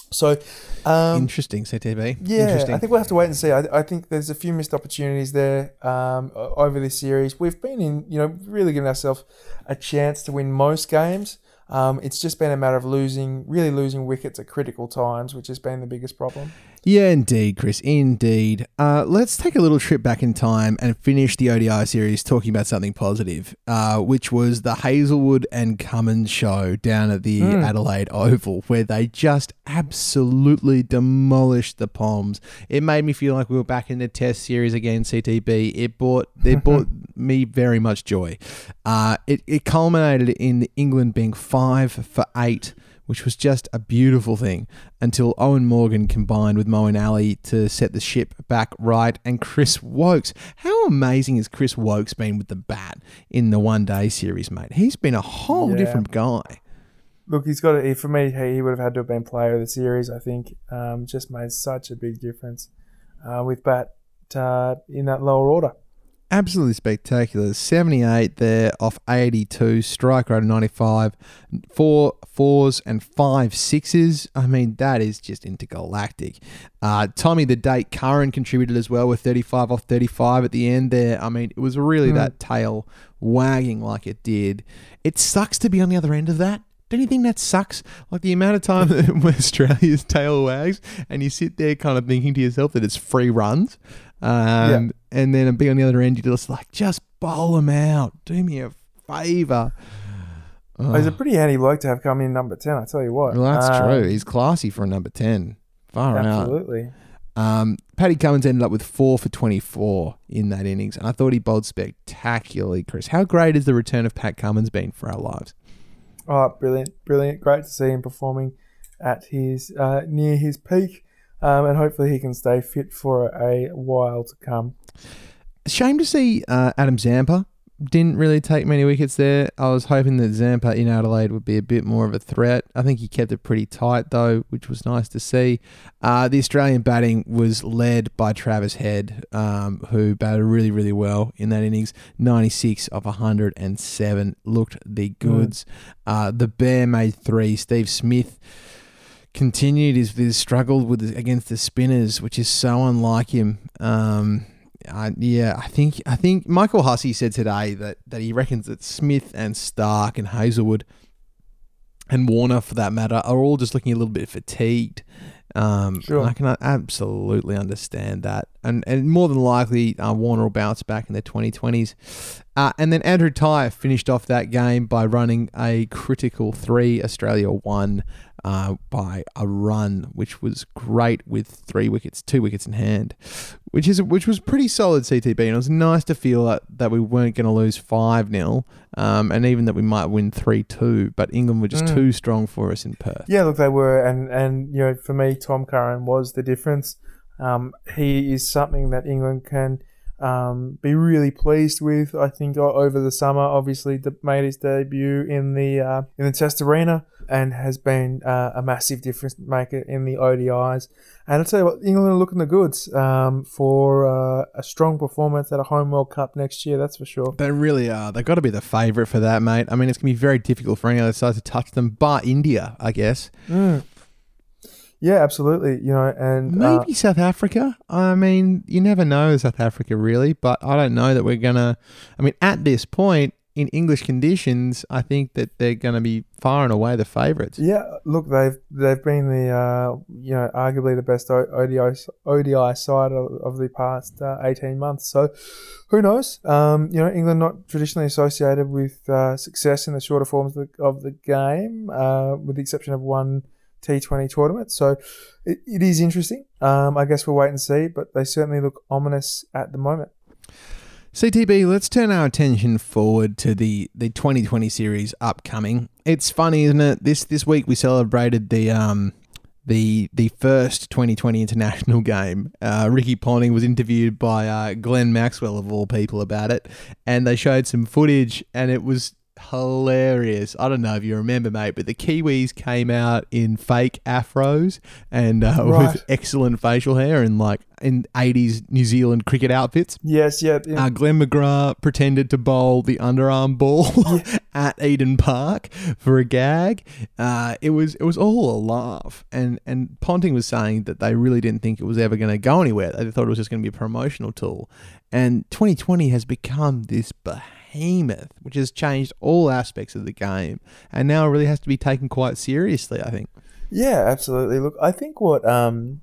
So, um, Interesting, CTB. yeah, Interesting. I think we'll have to wait and see. I, I think there's a few missed opportunities there um, over this series. We've been in, you know, really giving ourselves a chance to win most games. Um, it's just been a matter of losing, really losing wickets at critical times, which has been the biggest problem. Yeah, indeed, Chris. Indeed. Uh, let's take a little trip back in time and finish the ODI series talking about something positive, uh, which was the Hazlewood and Cummins show down at the Mm. Adelaide Oval, where they just absolutely demolished the Poms. It made me feel like we were back in the Test series again. CTB. It brought it brought me very much joy. Uh, it it culminated in England being five for eight which was just a beautiful thing until Eoin Morgan combined with Moeen Ali to set the ship back right. And Chris Woakes, how amazing has Chris Woakes been with the bat in the one day series, mate? He's been a whole Yeah. different guy. Look, he's got it. For me, he he would have had to have been player of the series. I think um, just made such a big difference uh, with bat uh, in that lower order. Absolutely spectacular. 78 there off 82, strike rate of 95, four fours and five sixes. I mean, that is just intergalactic. Uh, Tommy the Date Curran contributed as well with 35 off 35 at the end there. I mean, it was really Hmm. that tail wagging like it did. It sucks to be on the other end of that. Don't you think that sucks? Like the amount of time that Australia's tail wags and you sit there kind of thinking to yourself that it's free runs. Um, And then be on the other end, you're just like, just bowl them out. Do me a favour. Oh, He's a pretty handy bloke to have come in number 10, I tell you what. well, that's Um, true. He's classy for a number 10. Far out. Absolutely. Um, Paddy Cummins ended up with four for 24 in that innings, and I thought he bowled spectacularly, Chris. How great has the return of Pat Cummins been for our lives? Oh, brilliant, brilliant. Great to see him performing at his uh, near his peak. Um, and hopefully he can stay fit for a while to come. Shame to see uh, Adam Zampa didn't really take many wickets there. I was hoping that Zampa in Adelaide would be a bit more of a threat. I think he kept it pretty tight though, which was nice to see. Uh, the Australian batting was led by Travis Head, um, who batted really, really well in that innings. 96 of 107 looked the goods. Uh, the Bear made three. Steve Smith continued his, his struggle with the, against the spinners, which is so unlike him. Um, I, yeah, I think I think Michael Hussey said today that, that he reckons that Smith and Starc and Hazlewood and Warner, for that matter, are all just looking a little bit fatigued. Um, Sure. I can absolutely understand that, and and more than likely, uh, Warner will bounce back in the 2020s. Uh, and then Andrew Tye finished off that game by running a critical three. Australia won uh, by a run, which was great with three wickets, two wickets in hand, which is which was pretty solid CTB. And it was nice to feel that, that we weren't going to lose five 0 um, and even that we might win three two. But England were just Mm. too strong for us in Perth. Yeah, look, they were, and and you know, for me, Tom Curran was the difference. Um, he is something that England can um, be really pleased with. I think over the summer, obviously, made his debut in the uh, in the Test arena and has been uh, a massive difference maker in the ODIs. And I'll tell you what, England are looking the goods um, for uh, a strong performance at a home World Cup next year. That's for sure. They really are. They've got to be the favourite for that, mate. I mean, it's going to be very difficult for any other side to touch them, but India, I guess. Mm. Yeah, absolutely. You know, and uh, Maybe South Africa. I mean, you never know South Africa really, but I don't know that we're gonna. I mean, at this point in English conditions, I think that they're gonna be far and away the favourites. Yeah, look, they've they've been the uh, you know arguably the best ODI ODI side of, of the past uh, eighteen months. So, who knows? Um, you know, England not traditionally associated with uh, success in the shorter forms of the, of the game, uh, with the exception of one T Twenty tournament. So, it, it is interesting. Um, I guess we'll wait and see, but they certainly look ominous at the moment. CTB, let's turn our attention forward to the, the 2020 series upcoming. It's funny, isn't it? This this week we celebrated the um the the first 2020 international game. Uh, Ricky Ponting was interviewed by uh, Glenn Maxwell of all people about it, and they showed some footage, and it was hilarious. I don't know if you remember, mate, but the Kiwis came out in fake afros and uh, Right. with excellent facial hair and like in 80s New Zealand cricket outfits. Yes, yeah, yeah. Uh, Glenn McGrath pretended to bowl the underarm ball at Eden Park for a gag. Uh, it was it was all a laugh, and and Ponting was saying that they really didn't think it was ever going to go anywhere. They thought it was just going to be a promotional tool. And 2020 has become this behemoth, which has changed all aspects of the game, and now really has to be taken quite seriously. I think. Yeah, absolutely. Look, I think what um,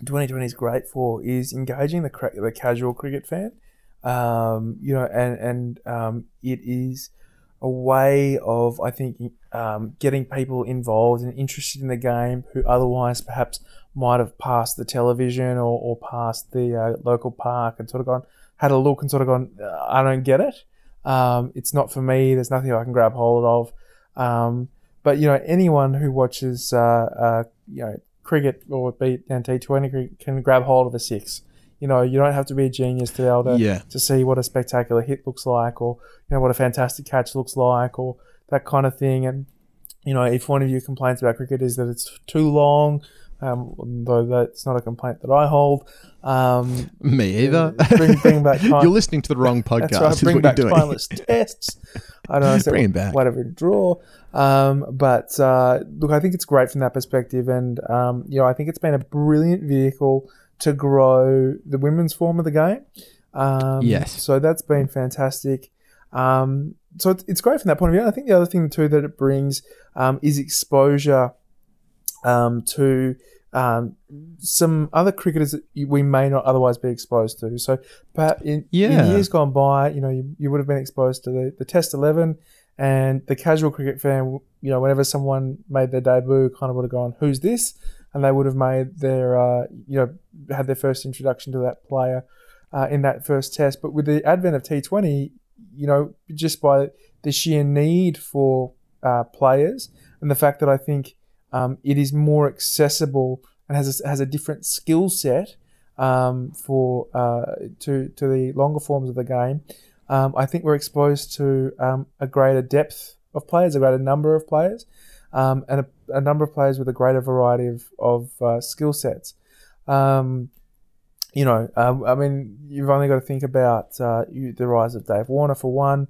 2020 is great for is engaging the cra- the casual cricket fan. Um, you know, and and um, it is a way of I think um, getting people involved and interested in the game who otherwise perhaps might have passed the television or, or passed the uh, local park and sort of gone had a look and sort of gone I don't get it. Um, it's not for me. There's nothing I can grab hold of. Um, but you know, anyone who watches uh, uh, you know cricket or be and T20 can grab hold of a six. You know, you don't have to be a genius to be able to, Yeah. to see what a spectacular hit looks like, or you know what a fantastic catch looks like, or that kind of thing. And you know, if one of your complaints about cricket is that it's too long, um, though that's not a complaint that I hold. Um, Me either. Bring- bring back time. You're listening to the wrong podcast. that's right. Bring back you're doing. timeless tests. I don't know. Bring it back. Whatever draw. Um, but uh, look, I think it's great from that perspective, and um, you know, I think it's been a brilliant vehicle to grow the women's form of the game. Um, Yes. So that's been fantastic. Um, so it's, it's great from that point of view. And I think the other thing too that it brings um, is exposure um, to um, some other cricketers that we may not otherwise be exposed to. So, perhaps in, Yeah. in years gone by, you know, you, you would have been exposed to the, the Test Eleven, and the casual cricket fan, you know, whenever someone made their debut, kind of would have gone, "Who's this?" and they would have made their, uh, you know, had their first introduction to that player uh, in that first Test. But with the advent of T Twenty, you know, just by the sheer need for uh, players and the fact that I think um, it is more accessible and has a, has a different skill set um, for uh, to to the longer forms of the game. Um, I think we're exposed to um, a greater depth of players, a greater number of players, um, and a, a number of players with a greater variety of of uh, skill sets. Um, you know, I mean, you've only got to think about uh, you, the rise of Dave Warner for one.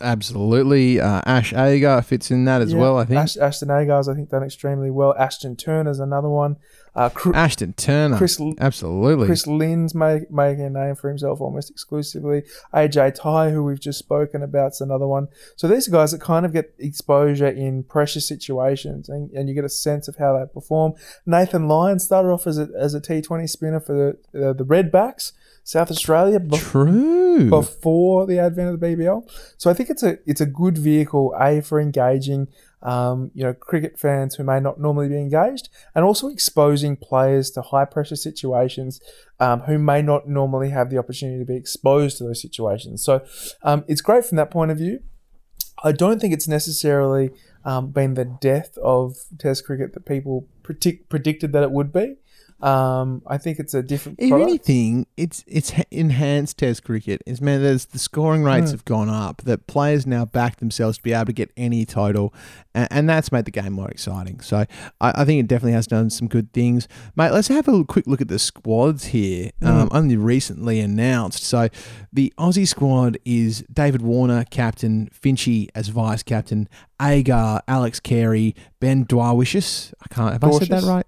Absolutely. Uh, Ash Agar fits in that as yeah, well, I think. Ash, Ashton Agar's, I think, done extremely well. Ashton Turner's another one. Uh, Cr- Ashton Turner. Chris Absolutely. Chris Lynn's make, making a name for himself almost exclusively. AJ Tye, who we've just spoken about, is another one. So these guys that kind of get exposure in pressure situations and, and you get a sense of how they perform. Nathan Lyon started off as a, as a T20 spinner for the, uh, the Redbacks, South Australia. bef- True. before the advent of the BBL. So I think it's a it's a good vehicle a for engaging um, you know cricket fans who may not normally be engaged, and also exposing players to high pressure situations um, who may not normally have the opportunity to be exposed to those situations. So um, it's great from that point of view. I don't think it's necessarily um, been the death of Test cricket that people predict, predicted that it would be. Um, I think it's a different. If product. anything, it's it's enhanced Test cricket. It's man, there's the scoring rates Mm. have gone up. That players now back themselves to be able to get any total, and, and that's made the game more exciting. So I, I think it definitely has done some good things, mate. Let's have a quick look at the squads here. Um, only recently announced. So the Aussie squad is David Warner captain, Finchy as vice captain, Agar, Alex Carey, Ben Dwywishus. I can't. Have I said that right?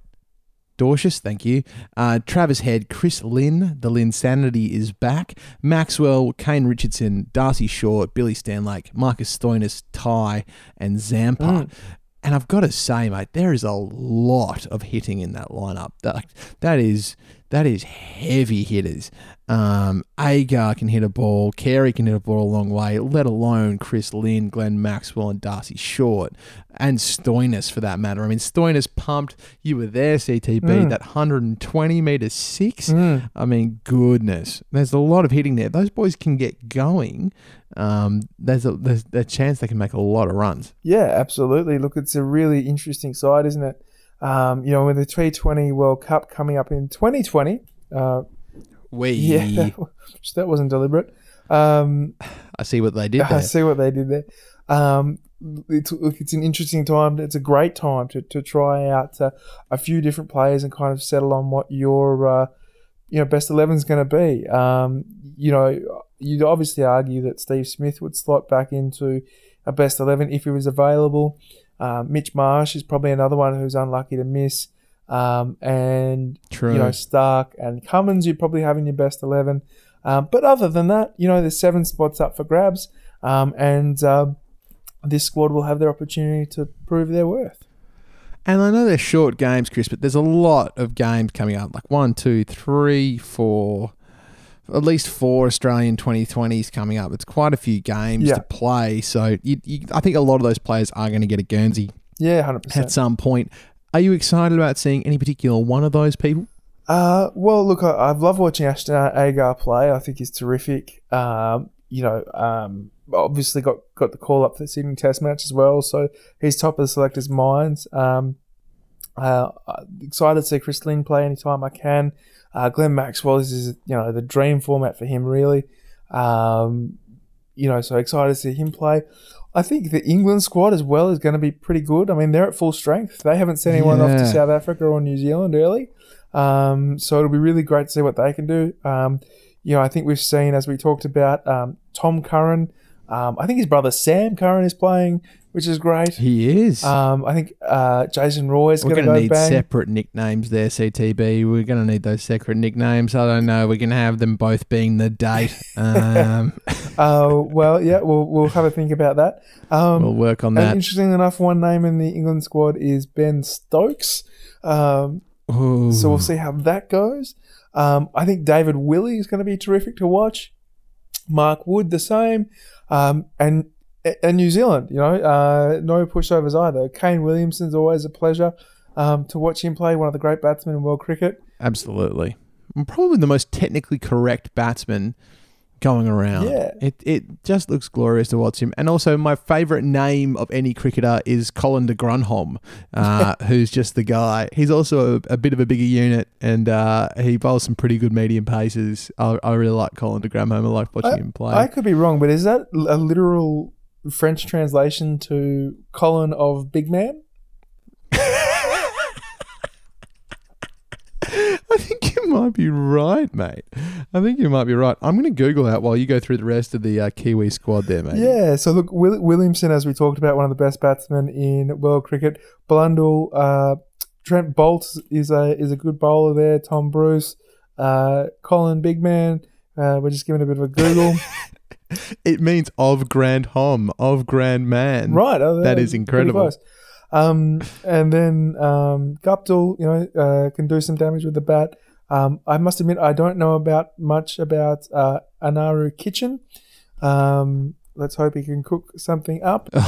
Dorcius, thank you. Uh, Travis Head, Chris Lynn, the Lynn Sanity is back. Maxwell, Kane Richardson, Darcy Short, Billy Stanlake, Marcus Stoinis, Tye, and Zampa. Mm. And I've got to say, mate, there is a lot of hitting in that lineup. That, that is that is heavy hitters. Um, Agar can hit a ball, Carey can hit a ball a long way, let alone Chris Lynn, Glenn Maxwell, and Darcy Short, and Stoinis for that matter. I mean, Stoinis pumped. You were there, CTB, Mm. that 120 meter six. Mm. I mean, goodness, there's a lot of hitting there. Those boys can get going. Um, there's a there's a chance they can make a lot of runs. Yeah, absolutely. Look, it's a really interesting side, isn't it? Um, you know, with the T20 World Cup coming up in 2020. Uh, We, yeah, which that wasn't deliberate. Um, I see what they did there. I see what they did there. Um, it's, look, it's an interesting time. It's a great time to, to try out uh, a few different players and kind of settle on what your uh, you know best eleven is going to be. Um, you know, you'd obviously argue that Steve Smith would slot back into a best eleven if he was available. Uh, Mitch Marsh is probably another one who's unlucky to miss. Um, and True. you know Starc and Cummins, you probably have in your best eleven. Um, but other than that, you know, there's seven spots up for grabs, um, and uh, this squad will have their opportunity to prove their worth. And I know they're short games, Chris, but there's a lot of games coming up. Like one, two, three, four, at least four Australian 2020s coming up. It's quite a few games Yeah. to play. So you, you, I think a lot of those players are going to get a Guernsey Yeah, 100%. at some point. Are you excited about seeing any particular one of those people? Uh, well, look, I, I've loved watching Ashton Agar play. I think he's terrific. Um, you know, um, obviously got got the call up for the Sydney Test match as well, so he's top of the selectors' minds. Um, uh, excited to see Chris Lynn play anytime I can. Uh, Glenn Maxwell this is you know the dream format for him, really. Um, you know, so excited to see him play. I think the England squad as well is going to be pretty good. I mean, they're at full strength. They haven't sent anyone off to South Africa or New Zealand early. Um, so it'll be really great to see what they can do. Um, you know, I think we've seen, as we talked about, um, Tom Curran. Um, I think his brother Sam Curran is playing, which is great. He is. Um, I think uh, Jason Roy is going to be great. We're going to go need bang. separate nicknames there, CTB. We're going to need those separate nicknames. I don't know. We're going to have them both being the date. Um, uh, well, yeah, we'll we'll have a think about that. Um, we'll work on that. interestingly enough, one name in the England squad is Ben Stokes. Um, So we'll see how that goes. Um, I think David Willey is going to be terrific to watch. Mark Wood the same, um, and and New Zealand. You know, uh, no pushovers either. Kane Williamson's always a pleasure um, to watch him play. One of the great batsmen in world cricket. Absolutely. Probably the most technically correct batsman going around. Yeah. It it just looks glorious to watch him. And also my favourite name of any cricketer is Colin de Grandhomme, uh, who's just the guy. He's also a, a bit of a bigger unit and uh, he bowls some pretty good medium paces. I, I really like Colin de Grandhomme. I like watching him play. I could be wrong, but is that a literal French translation to Colin of Big Man? I think you might be right, mate. I think you might be right. I'm going to Google that while you go through the rest of the uh, Kiwi squad there, mate. Yeah, so look, Will- Williamson, as we talked about, one of the best batsmen in world cricket. Blundell, uh, Trent Boult is a is a good bowler there. Tom Bruce, uh, Colin Bigman. Uh, we're just giving a bit of a Google. It means of grand hom, of grand man. right, oh, That is incredible. Um, and then um, Guptill, you know, uh, can do some damage with the bat. Um, I must admit, I don't know about much about uh, Anaru Kitchen. Um, let's hope he can cook something up.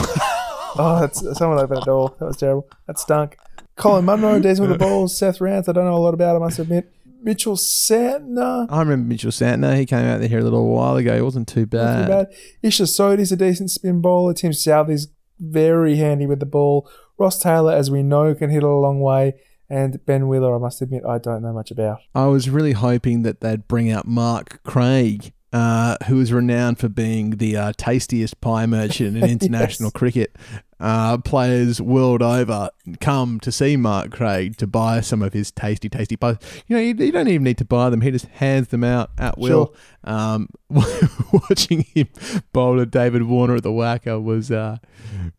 Oh, that's someone opened the door. That was terrible. That stunk. Colin Munro, Des with the balls. Seth Rance, I don't know a lot about. I must admit. Mitchell Santner, I remember Mitchell Santner. He came out there here a little while ago. He wasn't too not bad. too bad. Isha Sodhi's a decent spin bowler. Tim Southey's very handy with the ball. Ross Taylor, as we know, can hit it a long way. And Ben Wheeler, I must admit, I don't know much about. I was really hoping that they'd bring out Mark Craig, uh, who is renowned for being the uh, tastiest pie merchant in international cricket. Uh, players world over come to see Mark Craig to buy some of his tasty, tasty pies. You know, you, you don't even need to buy them; he just hands them out at will. Um, watching him bowl to David Warner at the WACA was uh,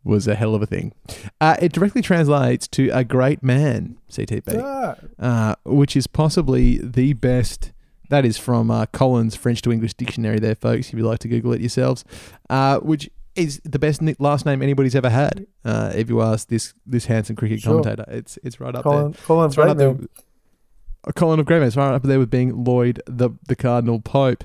was a hell of a thing. Uh, it directly translates to a great man, CTB Ah, uh, which is possibly the best. That is from uh, Collins French to English Dictionary, there, folks. If you'd like to Google it yourselves, uh, which is the best last name anybody's ever had. Uh, if you ask this this handsome cricket Sure. commentator, it's it's right up Colin, there. Colin It's right up there. Uh, Colin of Greyman. It's right up there with being Lloyd the the Cardinal Pope.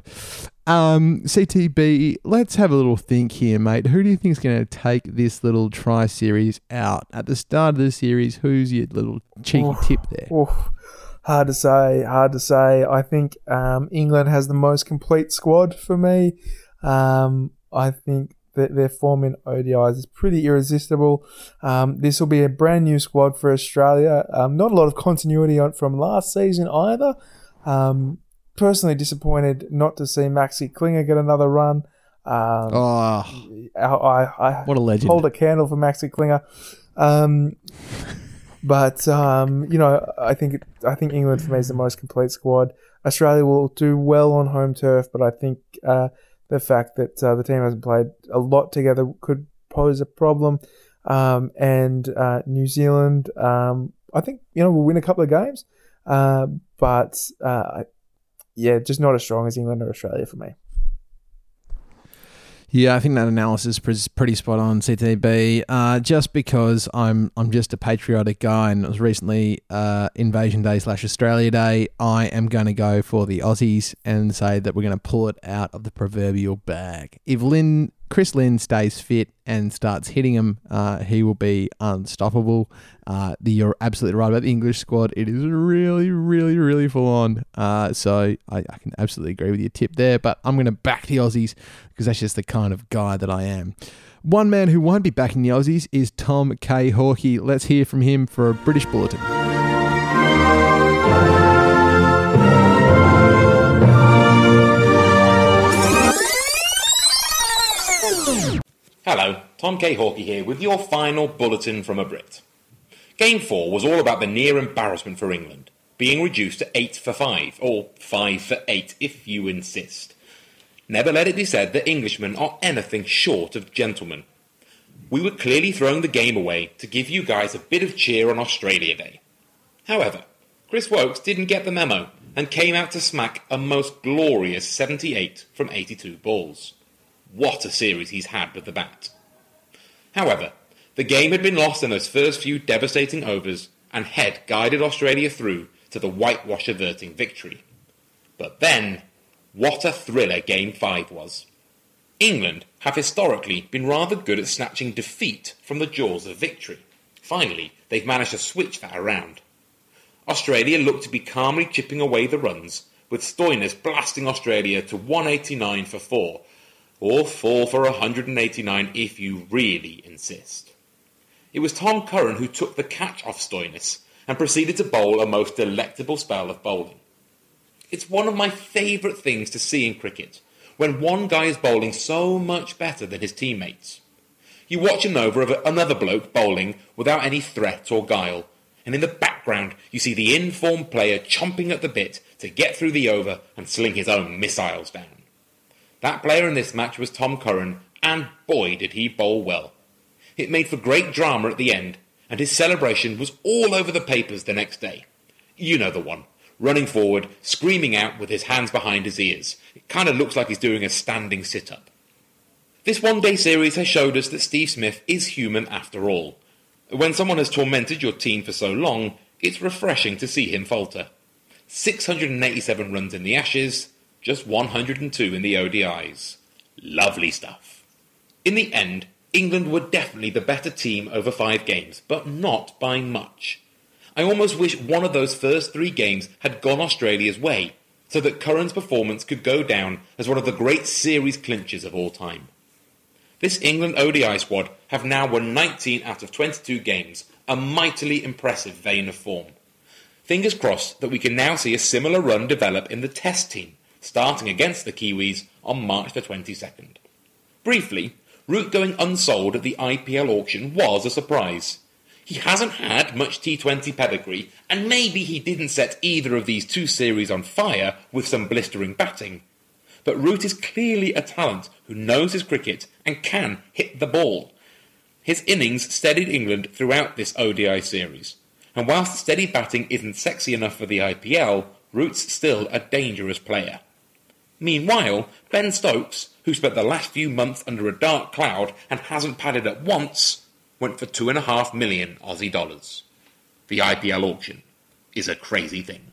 Um, CTB, let's have a little think here, mate. Who do you think is going to take this little try series out at the start of the series? Who's your little cheeky Oof. tip there? Oof. Hard to say. Hard to say. I think um, England has the most complete squad for me. Um, I think their form in ODIs is pretty irresistible. Um, this will be a brand new squad for Australia. Um, not a lot of continuity on, from last season either. Um, personally disappointed not to see Maxi Klinger get another run. Um, Oh, I, I, I what a legend! hold a candle for Maxi Klinger. Um, but um, you know, I think I think England for me is the most complete squad. Australia will do well on home turf, but I think uh, the fact that uh, the team hasn't played a lot together could pose a problem. Um, and uh, New Zealand, um, I think you know will win a couple of games, uh, but uh, yeah, just not as strong as England or Australia for me. Yeah, I think that analysis is pretty spot on, CTB. Uh, just because I'm I'm just a patriotic guy, and it was recently uh, Invasion Day slash Australia Day, I am going to go for the Aussies and say that we're going to pull it out of the proverbial bag. If Lynn Chris Lynn stays fit and starts hitting him, uh, he will be unstoppable. Uh, the, you're absolutely right about the English squad. It is really, really, really full on. Uh, so I, I, can absolutely agree with your tip there. But I'm going to back the Aussies because that's just the kind of guy that I am. One man who won't be backing the Aussies is Tom K. Hawkey. Let's hear from him for a British Bulletin. Hello, Tom K. Hawkey here with your final bulletin from a Brit. Game 4 was all about the near embarrassment for England, being reduced to 8 for 5, or 5 for 8 if you insist. Never let it be said that Englishmen are anything short of gentlemen. We were clearly throwing the game away to give you guys a bit of cheer on Australia Day. However, Chris Woakes didn't get the memo and came out to smack a most glorious 78 from 82 balls. What a series he's had with the bat. However, the game had been lost in those first few devastating overs, and Head guided Australia through to the whitewash averting victory. But then, what a thriller Game 5 was. England have historically been rather good at snatching defeat from the jaws of victory. Finally, they've managed to switch that around. Australia looked to be calmly chipping away the runs, with Stoinis blasting Australia to 189 for 4 or four for 189 if you really insist. It was Tom Curran who took the catch off Stoinis and proceeded to bowl a most delectable spell of bowling. It's one of my favourite things to see in cricket, when one guy is bowling so much better than his teammates. You watch an over of another bloke bowling without any threat or guile, and in the background you see the informed player chomping at the bit to get through the over and sling his own missiles down. That player in this match was Tom Curran, and boy did he bowl well. It made for great drama at the end, and his celebration was all over the papers the next day. You know the one. Running forward, screaming out with his hands behind his ears. It kind of looks like he's doing a standing sit up. This one day series has showed us that Steve Smith is human after all. When someone has tormented your team for so long, it's refreshing to see him falter. 687 runs in the Ashes, just 102 in the ODIs. Lovely stuff. In the end, England were definitely the better team over five games, but not by much. I almost wish one of those first three games had gone Australia's way, so that Curran's performance could go down as one of the great series clinches of all time. This England ODI squad have now won 19 out of 22 games, a mightily impressive vein of form. Fingers crossed that we can now see a similar run develop in the Test team, starting against the Kiwis on March the 22nd. Briefly, Root going unsold at the IPL auction was a surprise. He hasn't had much T20 pedigree, and maybe he didn't set either of these two series on fire with some blistering batting. But Root is clearly a talent who knows his cricket and can hit the ball. His innings steadied England throughout this ODI series, and whilst steady batting isn't sexy enough for the IPL, Root's still a dangerous player. Meanwhile, Ben Stokes, who spent the last few months under a dark cloud and hasn't padded at once, went for two and a half million Aussie dollars. The IPL auction is a crazy thing.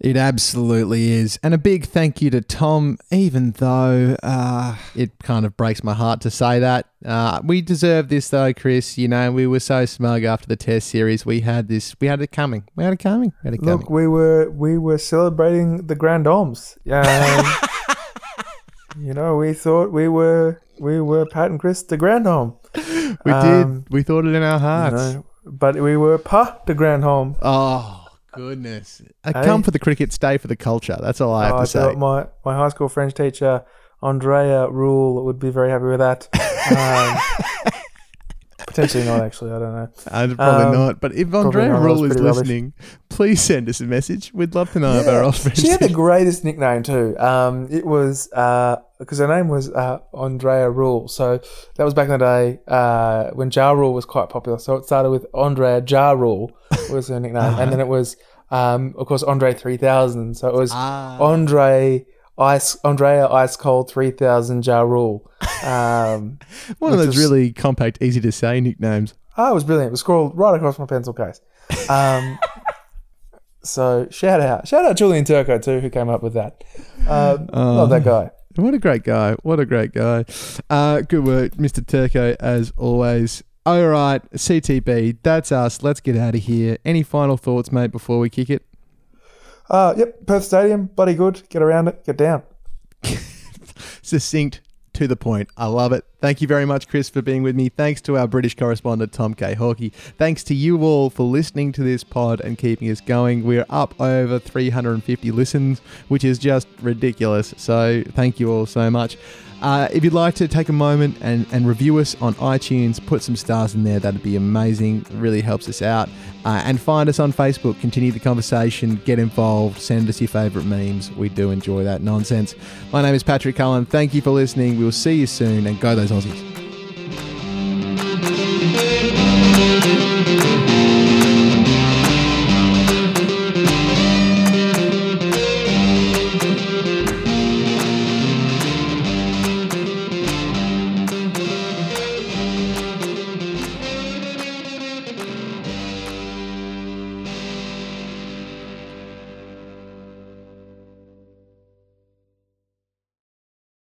It absolutely is. And a big thank you to Tom, even though uh, it kind of breaks my heart to say that. Uh, we deserve this, though, Chris. You know, we were so smug after the Test series. We had this, we had it coming. We had it coming. We had it coming. Look, we were we were celebrating the Grand Oms. Um, you know, we thought we were we were Pat and Chris the Grand Home. We um, did. We thought it in our You hearts. know, but we were Pa the Grand Home. Oh, goodness. I Hey. come for the cricket, stay for the culture. That's all I have Oh, to I say. my, my high school French teacher, Andrea Rule, would be very happy with that. Um, potentially not, actually. I don't know. Uh, probably Um, not. But if Andrea not, that was Rule is rubbish. listening, please send us a message. We'd love to know about our friends. She had the greatest nickname too. Um, it was because her name was uh, Andrea Rule. So that was back in the day uh, when Ja Rule was quite popular. So it started with Andrea Ja Rule was her nickname, and then it was um, of course Andre three thousand. So it was Ah. Andre Ice Andrea Ice Cold three thousand Ja Rule. Um, One of those was- really compact, easy to say nicknames. Oh, it was brilliant. It was scrawled right across my pencil case. Um, so shout out, shout out Julian Turco too, who came up with that. Um, love that guy. What a great guy. What a great guy. Uh, good work, Mr. Turco, as always. All right, CTB, that's us. Let's get out of here. Any final thoughts, mate, before we kick it? Uh, yep, Perth Stadium, bloody good. Get around it, get down. Succinct, to the point. I love it. Thank you very much, Chris, for being with me. Thanks to our British correspondent, Tom K. Hockey. Thanks to you all for listening to this pod and keeping us going. We're up over 350 listens, which is just ridiculous. So thank you all so much. Uh, if you'd like to take a moment and, and review us on iTunes, put some stars in there, that'd be amazing. Really helps us out. Uh, and find us on Facebook, continue the conversation, get involved, send us your favourite memes. We do enjoy that nonsense. My name is Patrick Cullen. Thank you for listening. We'll see you soon and go those Aussies.